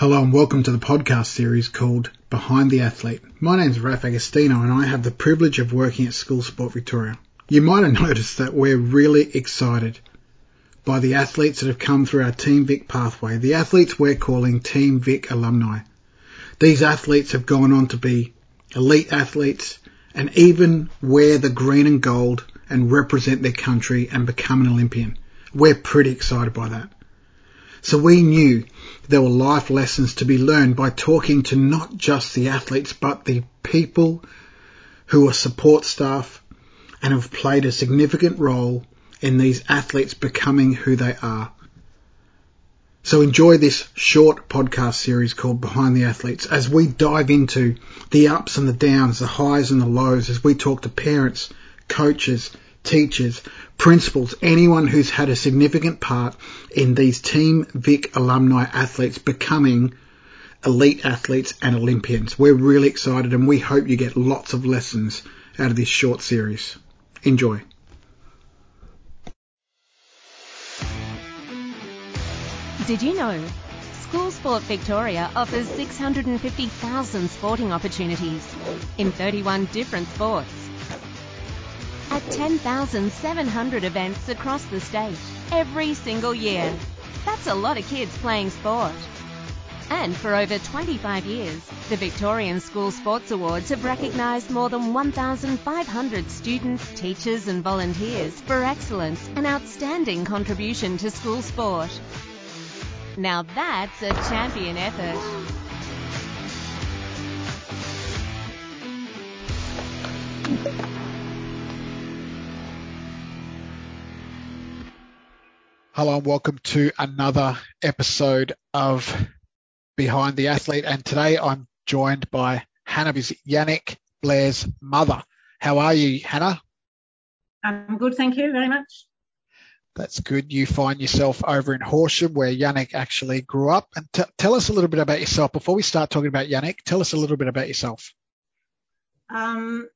Hello and welcome to the podcast series called Behind the Athlete. My name is Raf Agostino and I have the privilege of working at School Sport Victoria. You might have noticed that we're really excited by the athletes that have come through our Team Vic pathway, the athletes we're calling Team Vic alumni. These athletes have gone on to be elite athletes and even wear the green and gold and represent their country and become an Olympian. We're pretty excited by that. So we knew there were life lessons to be learned by talking to not just the athletes, but the people who are support staff and have played a significant role in these athletes becoming who they are. So enjoy this short podcast series called Behind the Athletes as we dive into the ups and the downs, the highs and the lows, as we talk to parents, coaches, teachers, principals, anyone who's had a significant part in these Team Vic alumni athletes becoming elite athletes and Olympians. We're really excited and we hope you get lots of lessons out of this short series. Enjoy. Did you know? School Sport Victoria offers 650,000 sporting opportunities in 31 different sports at 10,700 events across the state every single year. That's a lot of kids playing sport. And for over 25 years, the Victorian School Sports Awards have recognised more than 1,500 students, teachers and volunteers for excellence and outstanding contribution to school sport. Now that's a champion effort. Hello and welcome to another episode of Behind the Athlete. And today I'm joined by Hannah, Jannik Blair's mother. How are you, Hannah? I'm good, thank you very much. That's good. You find yourself over in Horsham where Jannik actually grew up. And t- tell us a little bit about yourself. Before we start talking about Jannik, tell us a little bit about yourself. Um,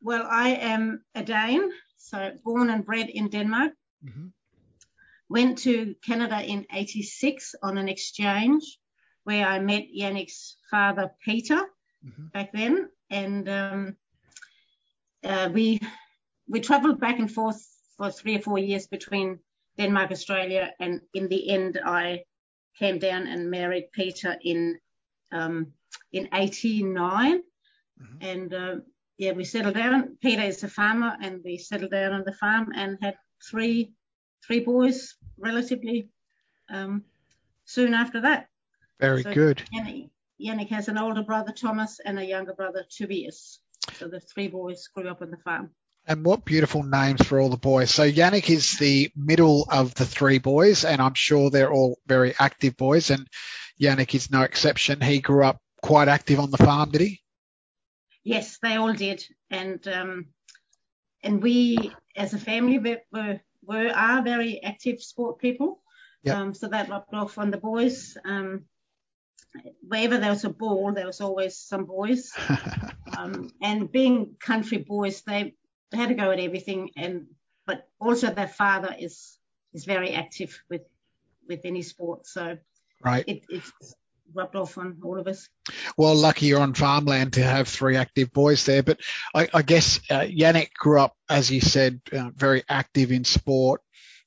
well, I am a Dane, so born and bred in Denmark. Mm-hmm went to Canada in 86 on an exchange where I met Jannik's father, Peter, mm-hmm. back then. And um, uh, we we traveled back and forth for three or four years between Denmark, Australia, and in the end, I came down and married Peter in um, in 89. Mm-hmm. And uh, yeah, we settled down. Peter is a farmer, and we settled down on the farm and had three three boys relatively um, soon after that. Very so good. Jannik, Jannik has an older brother, Thomas, and a younger brother, Tobias. So the three boys grew up on the farm. And what beautiful names for all the boys. So Jannik is the middle of the three boys, and I'm sure they're all very active boys. And Jannik is no exception. He grew up quite active on the farm, did he? Yes, they all did. And um, and we, as a family, were were are very active sport people. Yep. Um, so that rubbed off on the boys. Um, wherever there was a ball, there was always some boys. um, and being country boys, they, they had to go at everything. And but also their father is is very active with with any sport. So right. it, it's rubbed off on all of us. Well, lucky you're on farmland to have three active boys there. But I, I guess uh, Jannik grew up, as you said, uh, very active in sport.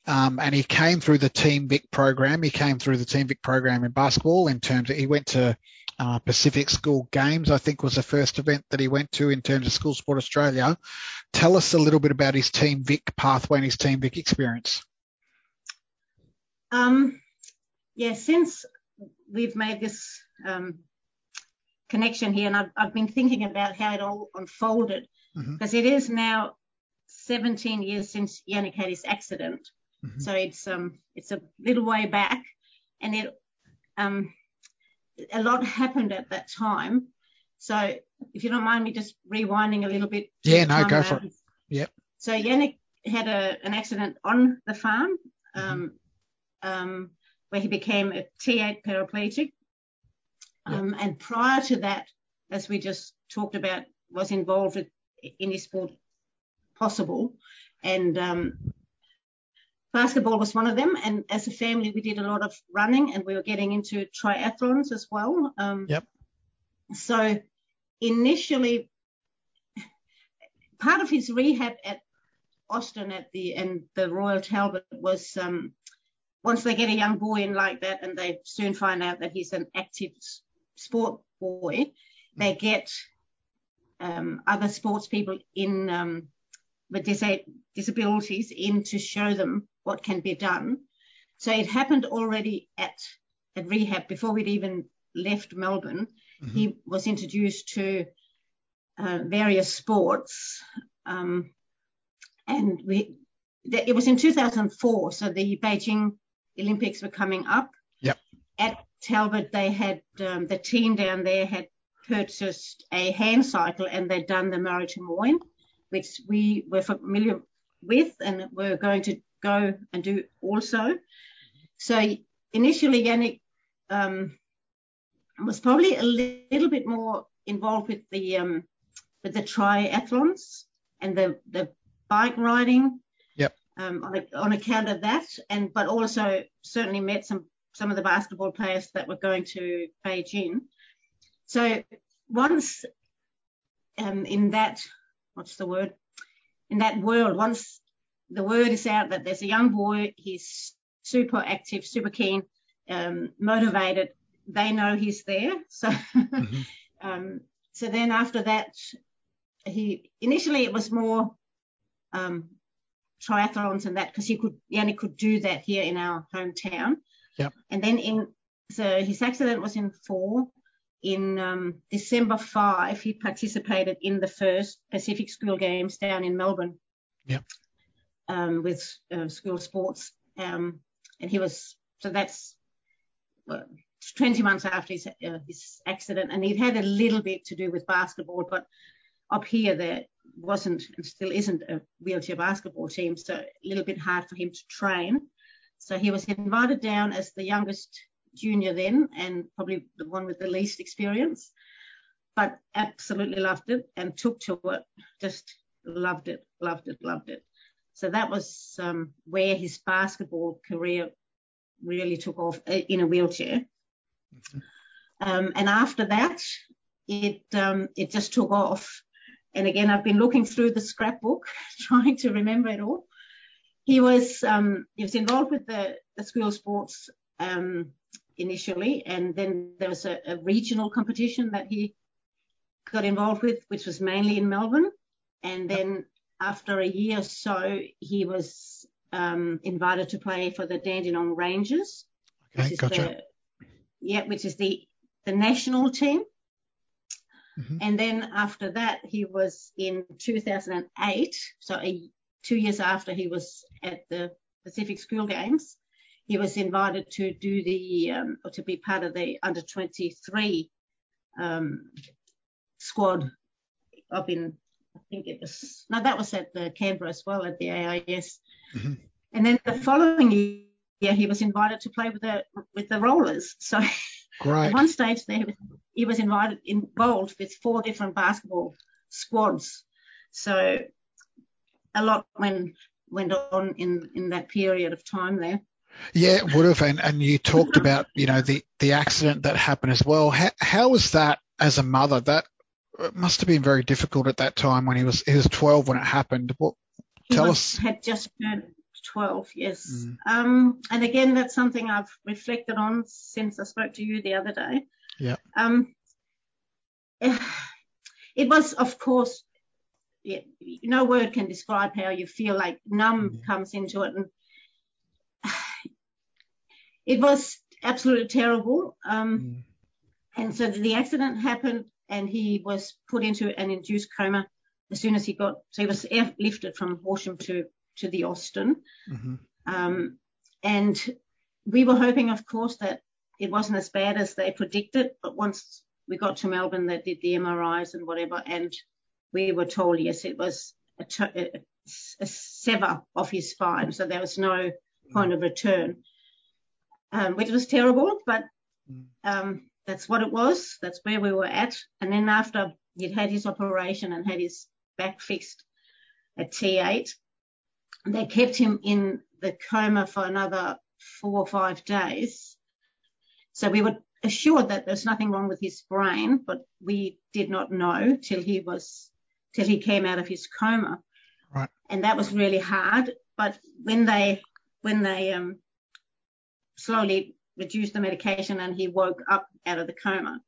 Um, and he came through the Team Vic program. He came through the Team Vic program in basketball in terms of, he went to uh, Pacific School Games, I think was the first event that he went to in terms of School Sport Australia. Tell us a little bit about his Team Vic pathway and his Team Vic experience. Um, yeah, since we've made this um, connection here, and I've, I've, been thinking about how it all unfolded because mm-hmm. is now 17 years since Jannik had his accident. Mm-hmm. So it's um it's a little way back, and it um a lot happened at that time. So if you don't mind me just rewinding a little bit. Yeah, no, go for it. Yep. So Jannik had a, an accident on the farm. Um, mm-hmm. um, where he became a T8 paraplegic. Um, and prior to that, as we just talked about, was involved in any sport possible. And um, basketball was one of them. And as a family, we did a lot of running and we were getting into triathlons as well. Um, yep. So initially, part of his rehab at Austin at the and the Royal Talbot was um, once they get a young boy in like that and they soon find out that he's an active sport boy, they get um, other sports people in um, with dis- disabilities in to show them what can be done. So it happened already at at rehab before we'd even left Melbourne. Mm-hmm. He was introduced to uh, various sports, um, and we. It was in 2004, so the Beijing Olympics were coming up. Yep. At Talbot, they had um, the team down there had purchased a hand cycle and they'd done the Murray Moyne, which we were familiar with and were going to go and do also. So initially, Jannik um, was probably a little bit more involved with the um, with the triathlons and the the bike riding. Um, on, a, on account of that, and but also certainly met some some of the basketball players that were going to Beijing. So once um, in that, what's the word? In that world, once the word is out that there's a young boy, he's super active, super keen, um, motivated, they know he's there. So, mm-hmm. um, so then after that, he initially it was more um, triathlons and that because he could, he only could do that here in our hometown. Yeah. And then in so his accident was in four, in um, December 5, he participated in the first Pacific School Games down in Melbourne. Yeah. Um, with uh, school sports. Um, and he was, so that's 20 months after his, uh, his accident. And he'd had a little bit to do with basketball, but up here there wasn't and still isn't a wheelchair basketball team. So a little bit hard for him to train. So he was invited down as the youngest junior then and probably the one with the least experience, but absolutely loved it and took to it. Just loved it, loved it, loved it. So that was um, where his basketball career really took off uh, in a wheelchair. Mm-hmm. Um, and after that, it um, it just took off. And again, I've been looking through the scrapbook, trying to remember it all. He was um, he was involved with the, the school sports um, initially, and then there was a, a, regional competition that he got involved with, which was mainly in Melbourne. And then after a year or so, he was um, invited to play for the Dandenong Rangers, okay, which is gotcha. the yeah, which is the the national team. Mm-hmm. And then after that, he was in 2008, so a, two years after he was at the Pacific School Games, he was invited to do the um, or to be part of the under 23 um, squad up in I think it was no that was at the Canberra as well at the AIS. Mm-hmm. And then the following year he was invited to play with the with the Rollers. So Great. at one stage there he was invited involved with four different basketball squads. So a lot went went on in in that period of time there. Yeah, it would have. And, and you talked about, you know, the, the accident that happened as well. How, how was that as a mother? That must have been very difficult at that time when he was, he was 12 when it happened. What, tell was, us. Had just turned 12, yes. Mm. Um, and again, that's something I've reflected on since I spoke to you the other day. Yeah. Um, it was, of course, yeah, no word can describe how you feel like numb mm. comes into it. And it was absolutely terrible. Um, mm. And so the accident happened, and he was put into an induced coma as soon as he got. So he was airlifted from Horsham to to the Austin, mm-hmm. um, and we were hoping, of course, that it wasn't as bad as they predicted. But once we got to Melbourne, they did the MRIs and whatever, and we were told yes, it was a, t- a, a sever of his spine, so there was no point of return um, which was terrible, but mm. um, that's what it was. That's where we were at. And then after he'd had his operation and had his back fixed at T8, they kept him in the coma for another four or five days. So we were assured that there's nothing wrong with his brain, but we did not know till he was till he came out of his coma. Right. And that was really hard. But when they when they um, slowly reduced the medication and he woke up out of the coma,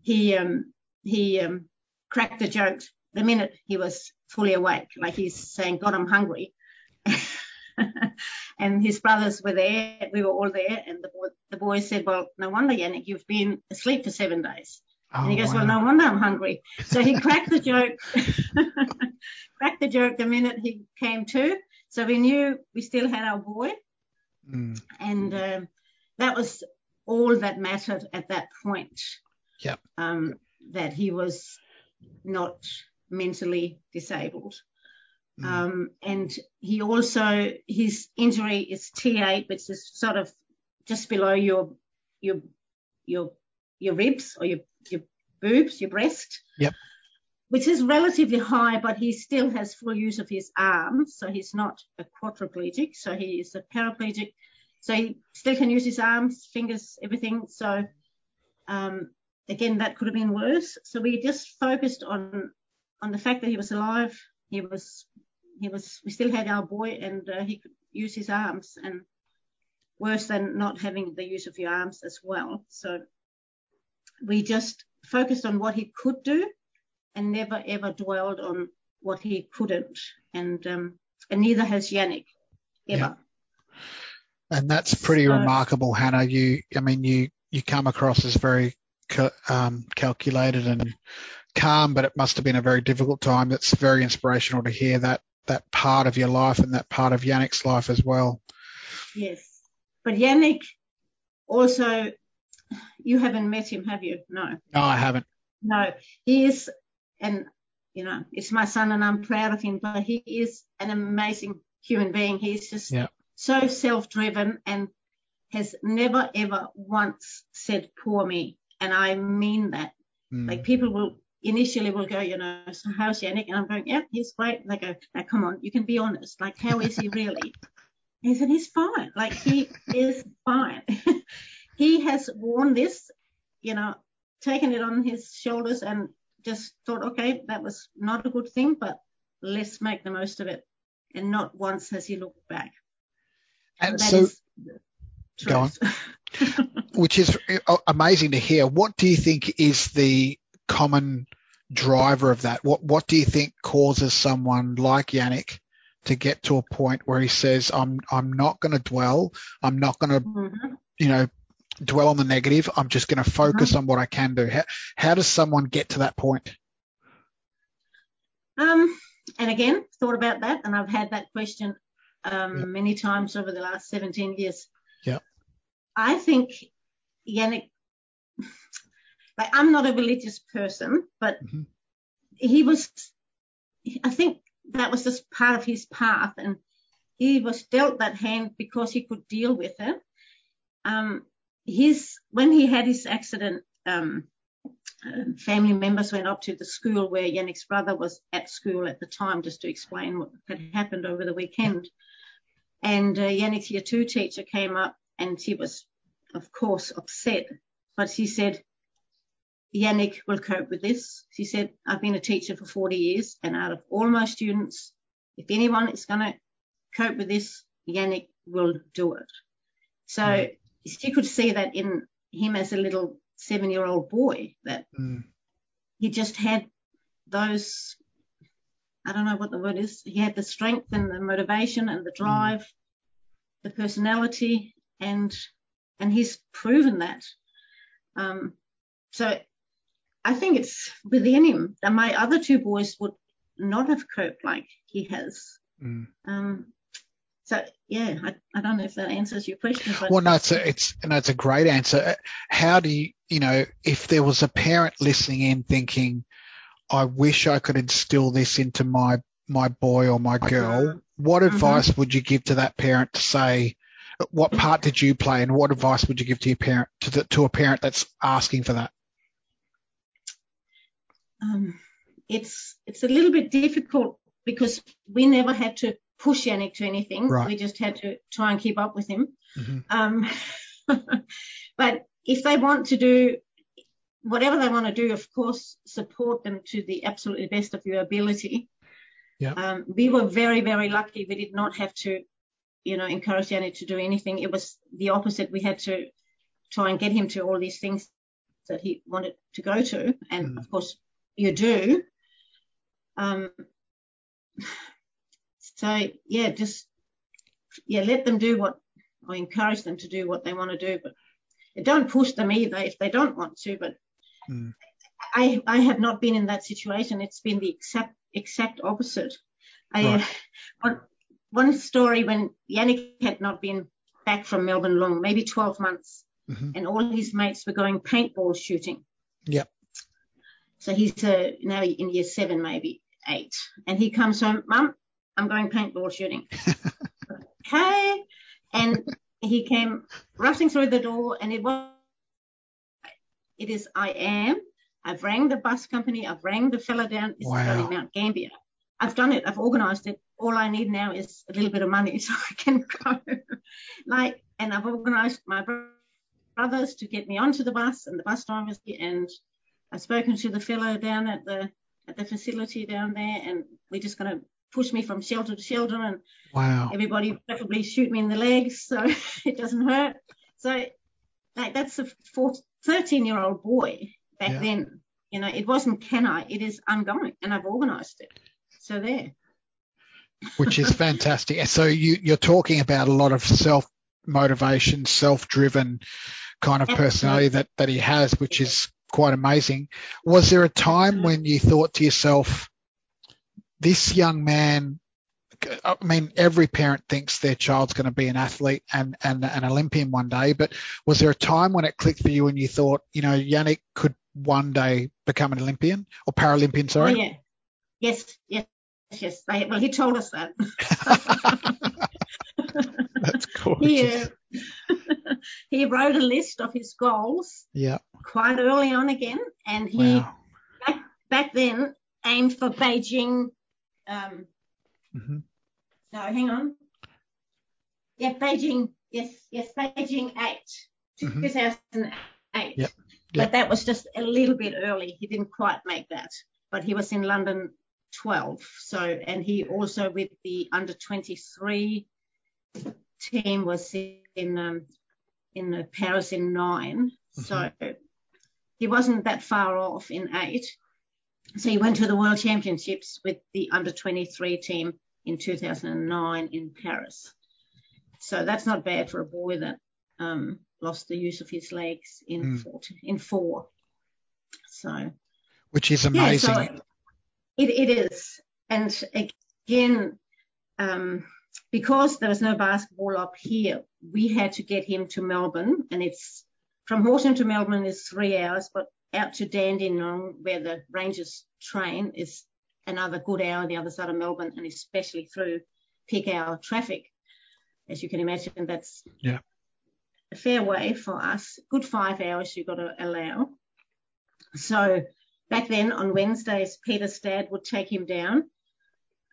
he um, he um, cracked the joke the minute he was fully awake. Like he's saying, God, I'm hungry. and his brothers were there. We were all there. And the, boy, the boys said, well, no wonder, Jannik, you've been asleep for seven days. Oh, and he goes, wow. well, no wonder I'm hungry. So he cracked the joke, cracked the joke the minute he came to. So we knew we still had our boy. Mm. And um, that was all that mattered at that point. Yep. Um, that he was not mentally disabled. Mm. Um, and he also, his injury is T8, which is sort of just below your, your, your, your ribs or your, your boobs, your breast. Yep. Which is relatively high, but he still has full use of his arms. So he's not a quadriplegic. So he is a paraplegic. So he still can use his arms, fingers, everything. So, um, again, that could have been worse. So we just focused on on the fact that he was alive. He was he was we still had our boy and uh, he could use his arms and worse than not having the use of your arms as well. So we just focused on what he could do and never ever dwelled on what he couldn't. And um, and neither has Jannik ever. Yeah. And that's pretty so, remarkable, Hannah. You, I mean, you you come across as very um, calculated and calm, but it must have been a very difficult time. It's very inspirational to hear that that part of your life and that part of Jannik's life as well. Yes, but Jannik also, you haven't met him, have you? No. No, I haven't. No, he is, and you know, it's my son, and I'm proud of him. But he is an amazing human being. He's just yeah. so self-driven and has never ever once said "poor me," and I mean that. Mm. Like people will initially will go, you know, so how's Jannik? And I'm going, yeah, he's great. And they go, now come on, you can be honest. Like, how is he really? he said, he's fine. Like, he is fine. he has worn this, you know, taken it on his shoulders and just thought, okay, that was not a good thing, but let's make the most of it. And not once has he looked back. And so, so go on. Which is uh, amazing to hear. What do you think is the common driver of that? What what do you think causes someone like Jannik to get to a point where he says, "I'm I'm not going to dwell. I'm not going to, mm-hmm. you know, dwell on the negative. I'm just going to focus mm-hmm. on what I can do." How, how does someone get to that point? Um, and again, thought about that, and I've had that question um, yep. many times over the last 17 years. Yeah. I think Jannik like I'm not a religious person, but mm-hmm. he was, I think that was just part of his path and he was dealt that hand because he could deal with it. Um, his, when he had his accident, um, uh, family members went up to the school where Jannik's brother was at school at the time just to explain what had happened over the weekend. And uh, Jannik's year two teacher came up and she was, of course, upset. But she said, Jannik will cope with this. She said, I've been a teacher for 40 years and out of all my students, if anyone is going to cope with this, Jannik will do it. So mm. she could see that in him as a little seven year old boy that mm. he just had those, I don't know what the word is. He had the strength and the motivation and the mm. drive, mm. the personality and, and he's proven that. Um, so I think it's within him that my other two boys would not have coped like he has. Mm. Um, so yeah, I, I, don't know if that answers your question. But... Well, no, it's a, it's no, it's a great answer. How do you, you know, if there was a parent listening in thinking, I wish I could instill this into my my boy or my girl, uh-huh. what mm-hmm. advice would you give to that parent to say? What part did you play, and what advice would you give to your parent to the, to a parent that's asking for that? Um, it's it's a little bit difficult because we never had to push Jannik to anything. Right. We just had to try and keep up with him. hmm Um, but if they want to do whatever they want to do, of course, support them to the absolutely best of your ability. Yeah. Um, we were very, very lucky. We did not have to, you know, encourage Jannik to do anything. It was the opposite. We had to try and get him to all these things that he wanted to go to. And Mm. of course, you do. Um, so yeah, just yeah, let them do what I encourage them to do what they want to do, but don't push them either if they don't want to. But Mm. I I have not been in that situation. It's been the exact exact opposite. I Right. one, one story when Jannik had not been back from Melbourne long, maybe 12 months, hmm and all his mates were going paintball shooting. Yep. So he's uh, now in year seven, maybe eight, and he comes home, Mum, I'm going paintball shooting. okay, and he came rushing through the door, and it was, it is I am. I've rang the bus company. I've rang the fella down. This is down Wow. in Mount Gambier. I've done it. I've organised it. All I need now is a little bit of money so I can go. like, and I've organised my brothers to get me onto the bus and the bus drivers, and I've spoken to the fellow down at the at the facility down there, and we're just going to push me from shelter to shelter, and Wow. everybody preferably shoot me in the legs so it doesn't hurt. So, like, that's a 13 year old boy back Yeah. then. You know, it wasn't can I, it is I'm going, and I've organised it. So there. which is fantastic. So you, you're talking about a lot of self motivation, self driven kind of personality that, that he has, which is quite amazing. Was there a time when you thought to yourself, this young man, I mean, every parent thinks their child's going to be an athlete and, and an Olympian one day, but was there a time when it clicked for you and you thought, you know, Jannik could one day become an Olympian or Paralympian, sorry? Oh, yeah. Yes, yes, yes. They, well, he told us that. That's cool. he, uh, he wrote a list of his goals Yeah. quite early on again, and he Wow. back, back then aimed for Beijing. Um, hmm no, hang on. Yeah, Beijing. Yes, yes, Beijing 8, Mhm. 2008. Yep, But that was just a little bit early. He didn't quite make that. But he was in London 12. So, and he also with the under 23 team was in um, in Paris in 9 So he wasn't that far off in eight. So he went to the World Championships with the under 23 team in 2009 in Paris. So that's not bad for a boy that um, lost the use of his legs in Mm. four, in four. So Which is amazing. yeah, so it, it is. And again, um, because there was no basketball up here, we had to get him to Melbourne, and it's from Horsham to Melbourne is three hours, but out to Dandenong, where the Rangers train, is another good hour the other side of Melbourne, and especially through peak hour traffic. As you can imagine, that's Yeah. a fair way for us. Good five hours you've got to allow. So back then on Wednesdays, Peter's dad would take him down,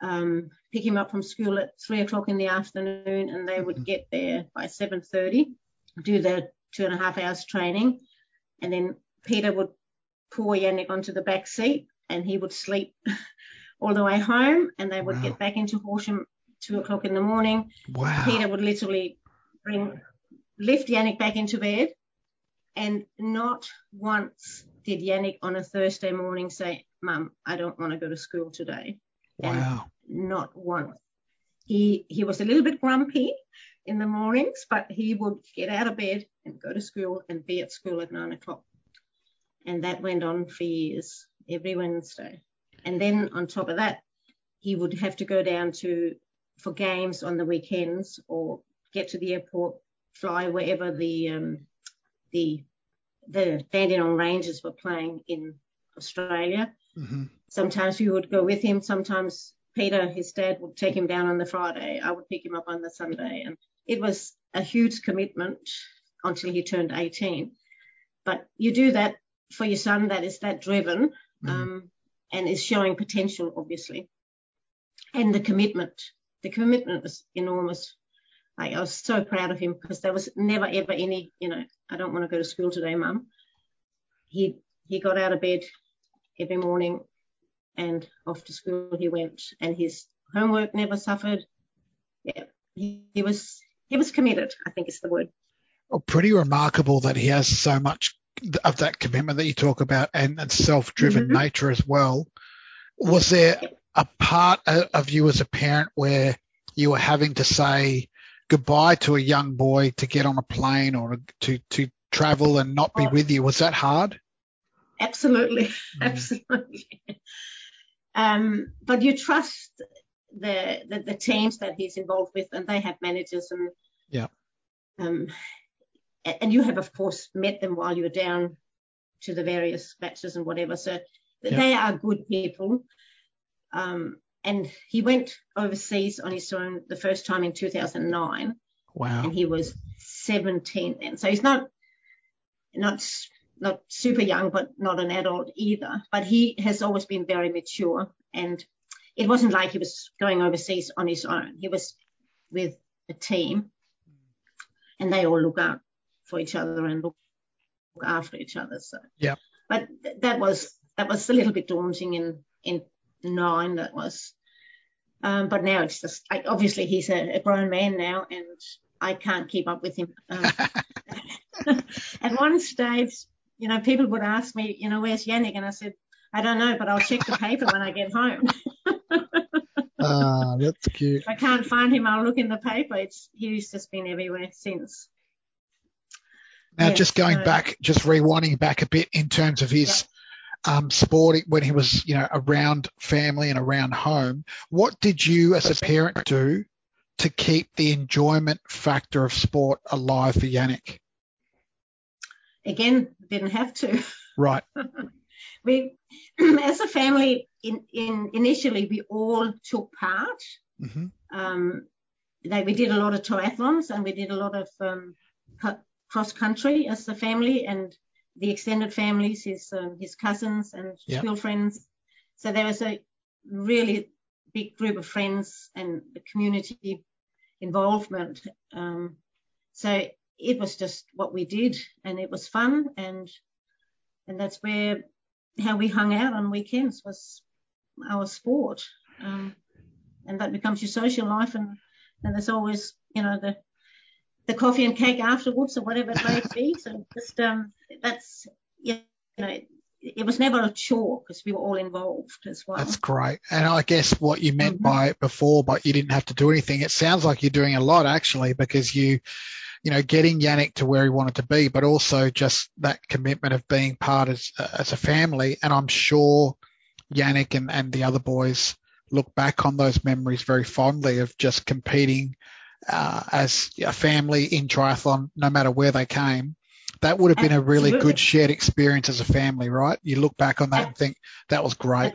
um, pick him up from school at three o'clock in the afternoon, and they would Mhm. get there by seven thirty, do their two and a half hours training, and then Peter would pour Jannik onto the back seat, and he would sleep all the way home, and they would Wow. get back into Horsham two o'clock in the morning. Wow. Peter would literally bring lift Jannik back into bed, and not once did Jannik on a Thursday morning say, "Mum, I don't want to go to school today." Wow. Not once. He he was a little bit grumpy in the mornings, but he would get out of bed and go to school and be at school at nine o'clock, and that went on for years, every Wednesday. And then on top of that, he would have to go down to for games on the weekends or get to the airport, fly wherever the um, the the Dandenong Rangers were playing in Australia. hmm Sometimes we would go with him. Sometimes Peter, his dad, would take him down on the Friday. I would pick him up on the Sunday, and it was a huge commitment until he turned 18. But you do that for your son that is that driven Mhm. um, and is showing potential, obviously, and the commitment the commitment was enormous. Like I was so proud of him because there was never ever any, you know, I don't want to go to school today, mum. He he got out of bed every morning and off to school he went and his homework never suffered. Yeah, he, he was he was committed, I think is the word. Well, pretty remarkable that he has so much of that commitment that you talk about and, and self-driven mm-hmm. nature as well. Was there a part of you as a parent where you were having to say goodbye to a young boy to get on a plane or to, to travel and not be oh, with you? Was that hard? Absolutely. Mm. Absolutely. Um, but you trust the, the, the teams that he's involved with and they have managers and yeah. um, and you have of course met them while you were down to the various matches and whatever. So yeah. they are good people. Um, and he went overseas on his own the first time in 2009 wow. And he was 17 then. So he's not not not super young but not an adult either but he has always been very mature and it wasn't like he was going overseas on his own he was with a team and they all look out for each other and look, look after each other. So yeah, but th- that was that was a little bit daunting in in nine. That was, um, but now it's just like, obviously he's a, a, grown man now, and I can't keep up with him. Um, at one stage, you know, people would ask me, you know, where's Jannik, and I said, I don't know, but I'll check the paper when I get home. ah, that's cute. If I can't find him, I'll look in the paper. It's he's just been everywhere since. Now, yes, just going so, back, just rewinding back a bit in terms of his yep. um, sporting when he was, you know, around family and around home. What did you, as a parent, do to keep the enjoyment factor of sport alive for Jannik? Again, didn't have to. Right. we, as a family, in, in initially we all took part. Mm-hmm. Um, they, we did a lot of triathlons and we did a lot of um, cross country as a family and the extended families, his um, his cousins and yep. school friends. So there was a really big group of friends and the community involvement. Um, so it was just what we did, and it was fun, and and that's where how we hung out on weekends was our sport. Um, and that becomes your social life and, and there's always, you know, the the coffee and cake afterwards or whatever it may be. So just um that's you know it was never a chore because we were all involved as well. That's great. And I guess what you meant mm-hmm. by it before, but you didn't have to do anything. It sounds like you're doing a lot actually because you, you know, getting Jannik to where he wanted to be, but also just that commitment of being part as, as a family. And I'm sure Jannik and, and the other boys look back on those memories very fondly of just competing uh, as a family in triathlon, no matter where they came. That would have been a really good shared experience as a family, right? You look back on that and think that was great.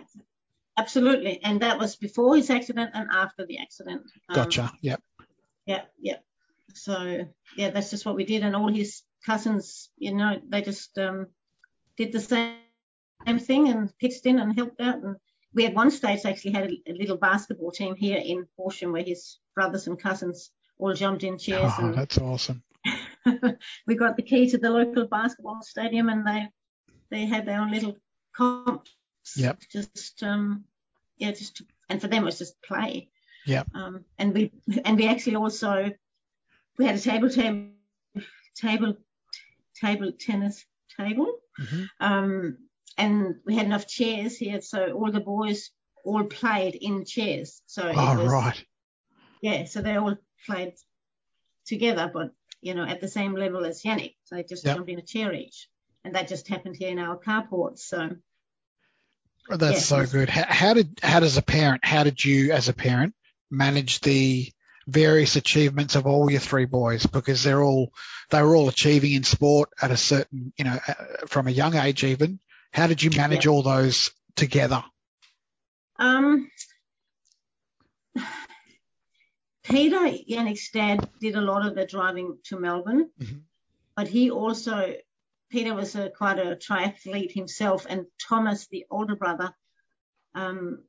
Absolutely. And that was before his accident and after the accident. Um, gotcha. Yep. Yeah. Yep. So yeah, that's just what we did. And all his cousins, you know, they just um, did the same same thing and pitched in and helped out. And we at one stage actually had a, a little basketball team here in Horsham where his brothers and cousins all jumped in chairs. Oh, and that's awesome. we got the key to the local basketball stadium and they they had their own little comps. Yep. Just um yeah, just and for them it was just play. Yeah. Um and we and we actually also we had a table table table table tennis table. Mm-hmm. Um and we had enough chairs here, so all the boys all played in chairs. So oh, was, right. Yeah, so they all played together, but you know, at the same level as Jannik. So they just yep. jumped in a chair each, and that just happened here in our carport. So oh, that's yeah, so good. How, how did how does a parent? How did you, as a parent, manage the various achievements of all your three boys because they're all they were all achieving in sport at a certain you know uh, from a young age even how did you manage yeah. all those together? Um, Peter Jannik's dad did a lot of the driving to Melbourne, mm-hmm. but he also Peter was a, quite a triathlete himself, and Thomas, the older brother, um,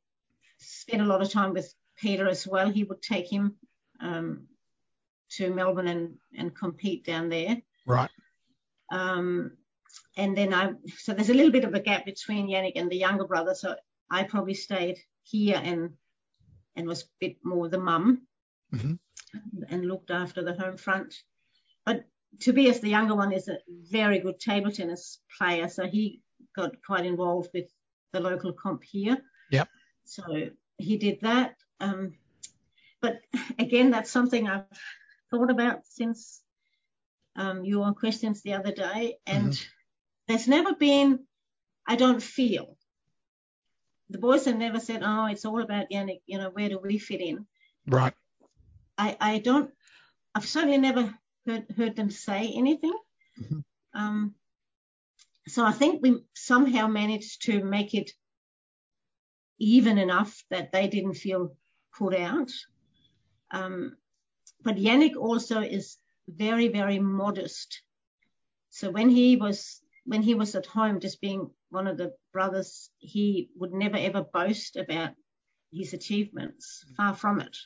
spent a lot of time with Peter as well. He would take him um, to Melbourne and, and compete down there. Right. Um, and then I, so there's a little bit of a gap between Jannik and the younger brother. So I probably stayed here and and was a bit more the mum mm-hmm. and looked after the home front. But Tobias, the younger one, is a very good table tennis player, so he got quite involved with the local comp here. Yep. So he did that. Um, but again, that's something I've thought about since um, your questions the other day, and mm-hmm. there's never been, I don't feel. The boys have never said, "Oh, it's all about Jannik." You know, where do we fit in? Right. I I don't. I've certainly never heard heard them say anything. Mm-hmm. Um, so I think we somehow managed to make it even enough that they didn't feel put out. Um, but Jannik also is very, very modest. So when he was when he was at home, just being one of the brothers, he would never ever boast about his achievements. Far from it.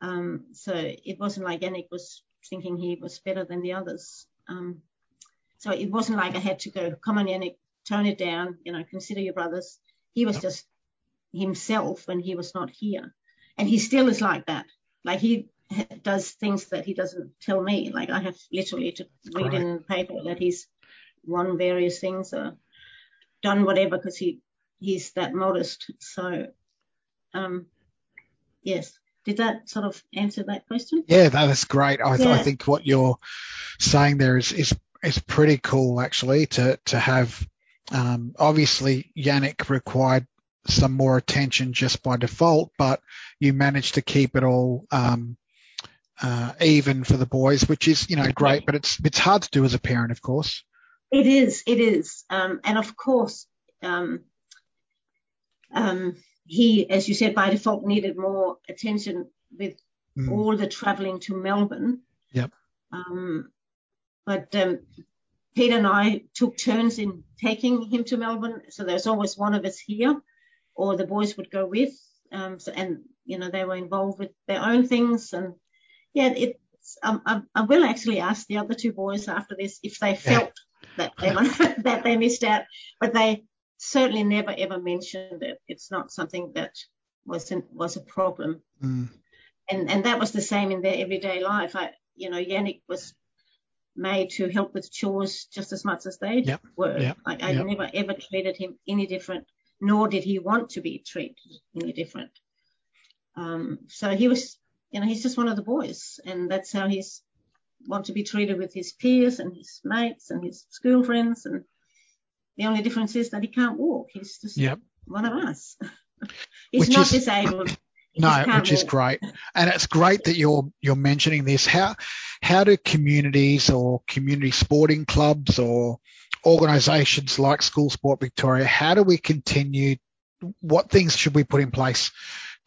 Um, so it wasn't like Jannik was thinking he was better than the others. Um, so it wasn't like I had to go, come on, Jannik, tone it down, you know, consider your brothers. He was just himself when he was not here. And he still is like that. Like he does things that he doesn't tell me. Like I have literally to read in the paper that he's won various things or done whatever because he he's that modest. So, um, yes. Did that sort of answer that question? Yeah, that is great. I, yeah. I think what you're saying there is is is pretty cool actually to to have. Um, obviously, Jannik required some more attention just by default, but you managed to keep it all um, uh, even for the boys, which is you know great. But it's it's hard to do as a parent, of course. It is, it is, um, and of course, um, um, he, as you said, by default needed more attention with mm. all the travelling to Melbourne. Yep. Um, but um, Peter and I took turns in taking him to Melbourne, so there's always one of us here, or the boys would go with. Um, so, and you know they were involved with their own things, and yeah, it's. Um, I, I, will actually ask the other two boys after this if they felt yeah. that they that they missed out, but they certainly never ever mentioned it. It's not something that was an, was a problem, mm. and and that was the same in their everyday life. I, you know, Jannik was made to help with chores just as much as they yep. were. Yep. Like I yep. never ever treated him any different, nor did he want to be treated any different. Um, so he was you know, he's just one of the boys, and that's how he's want to be treated with his peers and his mates and his school friends. And the only difference is that he can't walk. He's just yep. one of us. he's which not is, disabled. no, which is great, and it's great that you're you're mentioning this. How how do communities or community sporting clubs or organisations like School Sport Victoria, how do we continue? What things should we put in place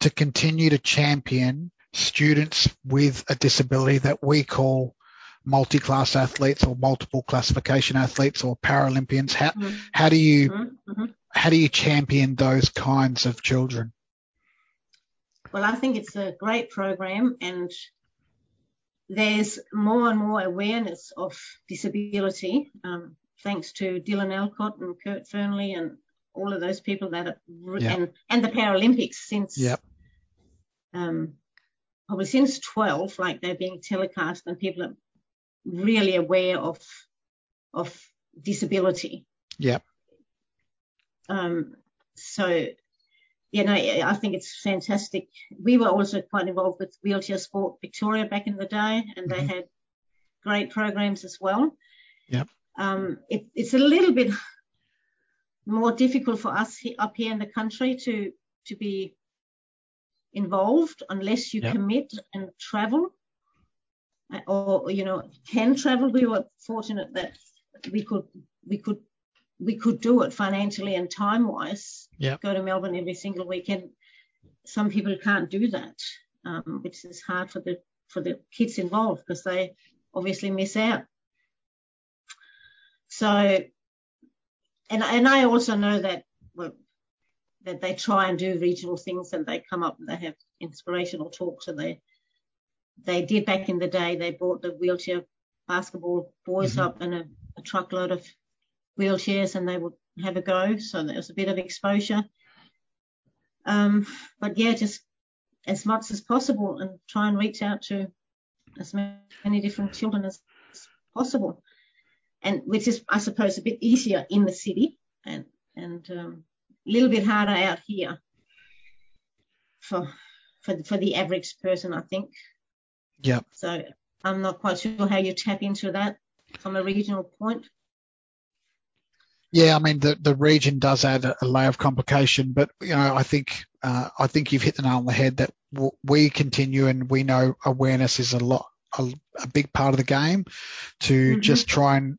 to continue to champion students with a disability that we call multi-class athletes or multiple classification athletes or Paralympians. How, mm-hmm. how do you mm-hmm. mm-hmm. how do you champion those kinds of children? Well, I think it's a great program and there's more and more awareness of disability, um, thanks to Dylan Alcott and Kurt Fearnley and all of those people that are, yep. and, and the Paralympics since yep. um, probably since 12, like they're being telecast and people are really aware of of disability. Yeah. Um, so, you know, I think it's fantastic. We were also quite involved with Wheelchair Sport Victoria back in the day, and mm-hmm. they had great programs as well. Yeah. Um, it, it's a little bit more difficult for us up here in the country to to be involved unless you yep. commit and travel. Uh, or you know can travel. We were fortunate that we could we could we could do it financially and time wise yeah. Go to melbourne every single weekend. Some people can't do that um, which is hard for the for the kids involved because they obviously miss out so and and i also know that well that they try and do regional things and they come up and they have inspirational talks and they they did back in the day. They brought the wheelchair basketball boys mm-hmm. up in a, a, truckload of wheelchairs and they would have a go. So there was a bit of exposure. Um, but yeah, just as much as possible and try and reach out to as many different children as possible. And which is, I suppose, a bit easier in the city and and um, a little bit harder out here for for for the average person, I think. Yeah. So I'm not quite sure how you tap into that from a regional point. Yeah, I mean the, the region does add a, a layer of complication, but you know I think uh, I think you've hit the nail on the head that w- we continue and we know awareness is a lot a, a big part of the game to mm-hmm. just try and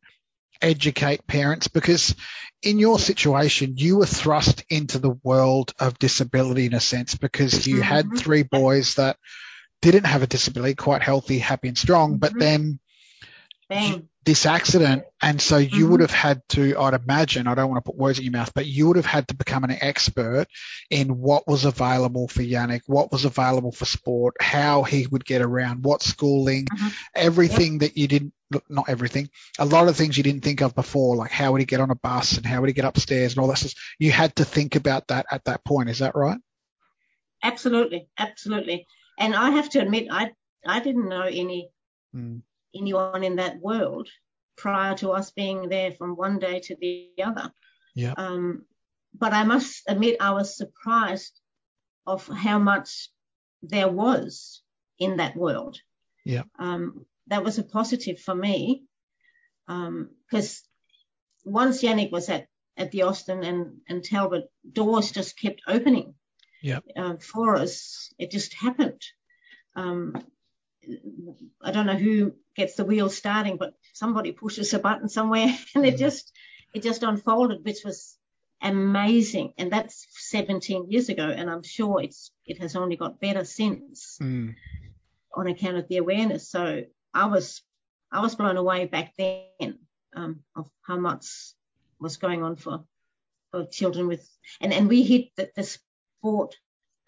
educate parents because in your situation you were thrust into the world of disability in a sense because you mm-hmm. had three boys that didn't have a disability, quite healthy, happy and strong, but mm-hmm. then. This accident. And so you mm-hmm. would have had to, I'd imagine, I don't want to put words in your mouth, but you would have had to become an expert in what was available for Jannik, what was available for sport, how he would get around, what schooling, mm-hmm. everything yep. that you didn't, not everything, a lot of things you didn't think of before, like how would he get on a bus and how would he get upstairs and all that stuff. You had to think about that at that point. Is that right? Absolutely. Absolutely. And I have to admit, I I didn't know any mm. Anyone in that world prior to us being there from one day to the other. Yeah. Um, but I must admit, I was surprised of how much there was in that world. Yeah. Um, that was a positive for me because um, once Jannik was at, at the Austin and, and Talbot, doors just kept opening yeah. Um, for us. It just happened. Um, I don't know who gets the wheel starting, but somebody pushes a button somewhere and it just it just unfolded, which was amazing. And that's 17 years ago, and I'm sure it's it has only got better since mm. on account of the awareness. So I was I was blown away back then um, of how much was going on for for children with and and we hit the, the sport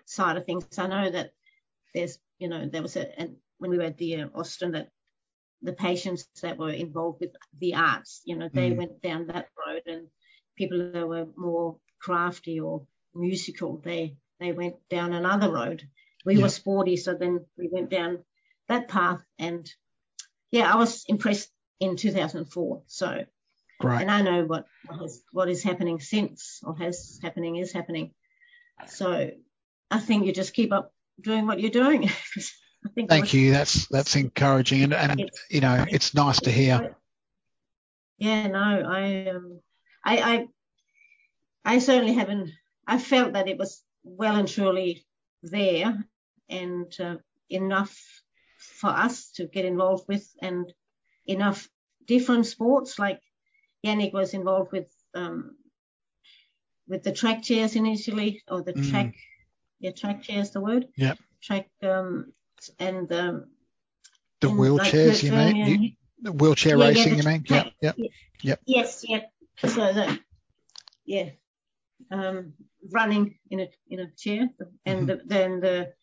side of things. I know that there's, you know, there was a, and when we were at the uh, Austin, that the patients that were involved with the arts, you know, they mm. went down that road, and people that were more crafty or musical, they they went down another road. We yeah. were sporty, so then we went down that path, and yeah, I was impressed in 2004. So, right. and I know what what, has, what is happening since, or has happening is happening. So I think you just keep up doing what you're doing. Thank you. That's that's encouraging, and and you know it's nice to hear. Yeah, no, I um, I I I certainly haven't. I felt that it was well and truly there, and uh, enough for us to get involved with, and enough different sports. Like Jannik was involved with um, with the track chairs initially, or the mm. track, yeah, track chairs, the word. Yeah. Track um, and um, the wheelchairs, like, you mean? You, the wheelchair yeah, racing, yeah, you mean? yeah yeah yep, yep. Yes, yeah. So the, yeah, um, running in a in a chair, and mm-hmm. the, then the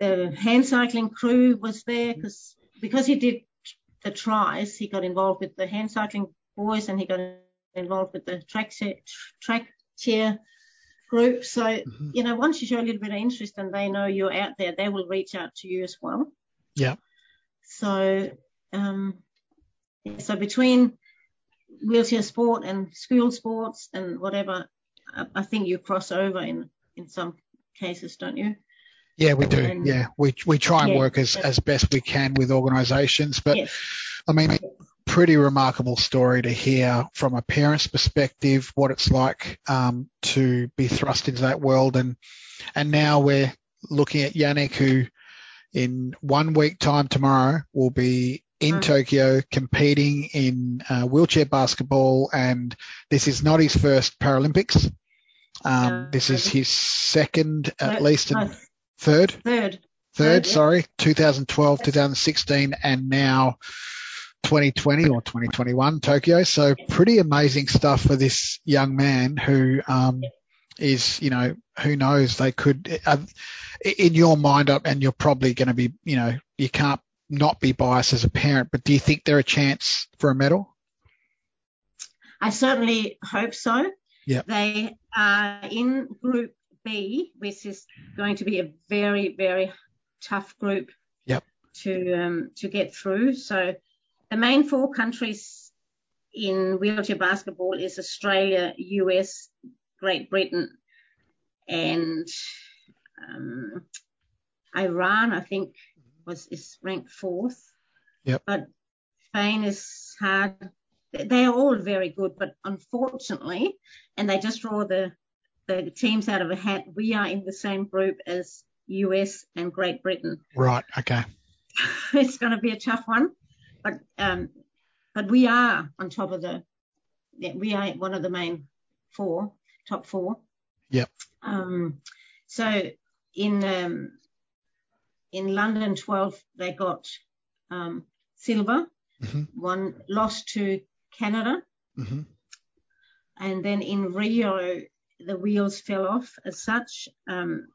the hand cycling crew was there because because he did the tries, he got involved with the hand cycling boys, and he got involved with the track track chair group. So, mm-hmm. you know, once you show a little bit of interest and they know you're out there, they will reach out to you as well. Yeah. So, um, so between wheelchair sport and school sports and whatever, I, I think you cross over in, in some cases, don't you? Yeah, we do. And, yeah, we we try and yeah, work as, as best we can with organisations, but yes. I mean, pretty remarkable story to hear from a parent's perspective, what it's like um, to be thrust into that world. And and now we're looking at Jannik, who in one week time tomorrow will be in mm. Tokyo competing in uh, wheelchair basketball, and this is not his first Paralympics. Um, this is his second, at no, least, no. third. Third. Third, third sorry, 2012, 2016, and now 2020 or 2021 Tokyo. So pretty amazing stuff for this young man who, um, is, you know, who knows? They could, uh, in your mind, and you're probably going to be, you know, you can't not be biased as a parent, but do you think they're a chance for a medal? I certainly hope so. Yeah. They are in Group B, which is going to be a very, very tough group. Yep. To um, to get through. So the main four countries in wheelchair basketball is Australia, US, Great Britain, and um, Iran. I think was is ranked fourth. Yep. But Spain is hard. They are all very good, but unfortunately, and they just draw the the teams out of a hat. We are in the same group as US and Great Britain. Right. Okay. it's going to be a tough one, but um, but we are on top of the. Yeah, we are one of the main four, top four. Yep. Um, so in um, in London 12, they got um, silver. Mm-hmm. One lost to Canada. Mm-hmm. And then in Rio, the wheels fell off as such. Um,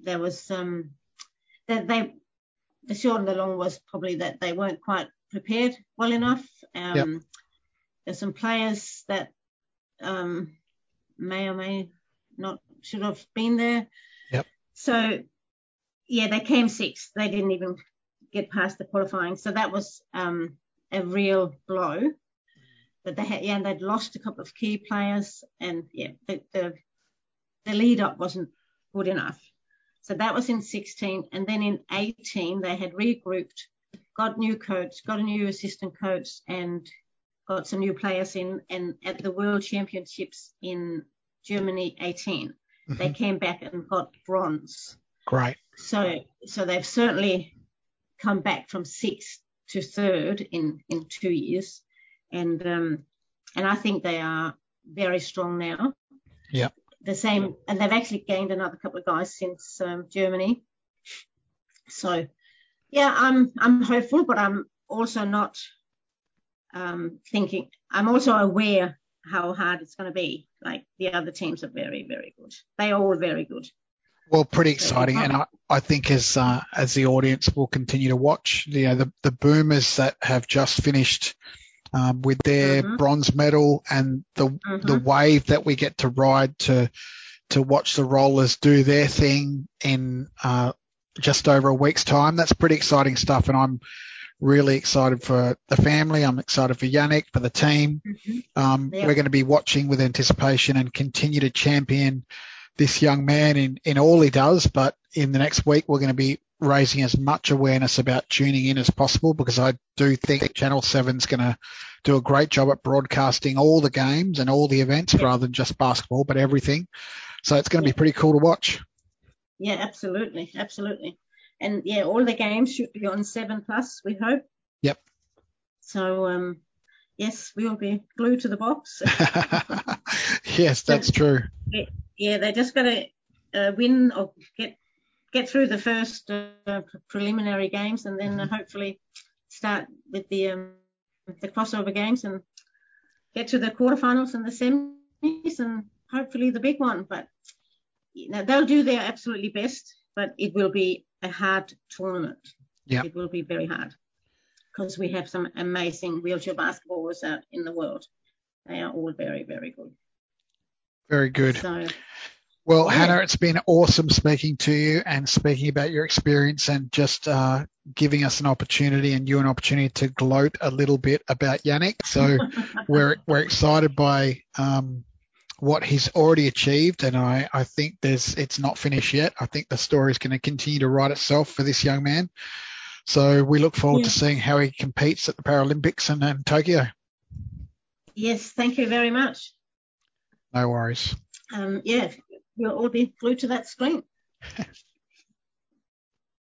there was some, um, that they, the short and the long was probably that they weren't quite prepared well enough. Um, yep. There's some players that um, may or may not should have been there. Yep. So, yeah, they came sixth. They didn't even get past the qualifying. So that was um, a real blow. But they had, yeah, they'd lost a couple of key players, and yeah, the the, the lead up wasn't good enough. So that was in 16, and then in 18 they had regrouped, got new coach, got a new assistant coach, and got some new players in. And at the World Championships in Germany 18, mm-hmm. they came back and got bronze. Great. So so they've certainly come back from sixth to third in in two years, and um, and I think they are very strong now. Yeah. The same, and they've actually gained another couple of guys since um, Germany. So, yeah, I'm I'm hopeful, but I'm also not um, thinking. I'm also aware how hard it's going to be. Like the other teams are very very good. They are all very good. Well, pretty exciting, and I, I think as uh, as the audience will continue to watch, you know, the the boomers that have just finished um, with their mm-hmm. bronze medal and the mm-hmm. the wave that we get to ride to to watch the rollers do their thing in uh, just over a week's time. That's pretty exciting stuff, and I'm really excited for the family. I'm excited for Jannik, for the team. Mm-hmm. Um, yep. We're going to be watching with anticipation and continue to champion this young man in, in all he does. But in the next week, we're going to be raising as much awareness about tuning in as possible because I do think Channel 7 is going to do a great job at broadcasting all the games and all the events yeah. rather than just basketball, but everything. So it's going to be pretty cool to watch. Yeah, absolutely. Absolutely. And yeah, all the games should be on 7 Plus, we hope. Yep. So, um, yes, we will be glued to the box. yes, that's true. Yeah, they just got to uh, win or get get through the first uh, preliminary games, and then uh, hopefully start with the um, the crossover games and get to the quarterfinals and the semis, and hopefully the big one. But you know, they'll do their absolutely best, but it will be a hard tournament. Yeah, it will be very hard because we have some amazing wheelchair basketballers out in the world. They are all very, very good. Very good. So, well, yeah. Hannah, it's been awesome speaking to you and speaking about your experience and just uh, giving us an opportunity and you an opportunity to gloat a little bit about Jannik. So we're we're excited by um, what he's already achieved, and I, I think there's it's not finished yet. I think the story is going to continue to write itself for this young man. So we look forward yeah. to seeing how he competes at the Paralympics and, and Tokyo. Yes, thank you very much. No worries. Um, yeah, we'll all be glued to that screen.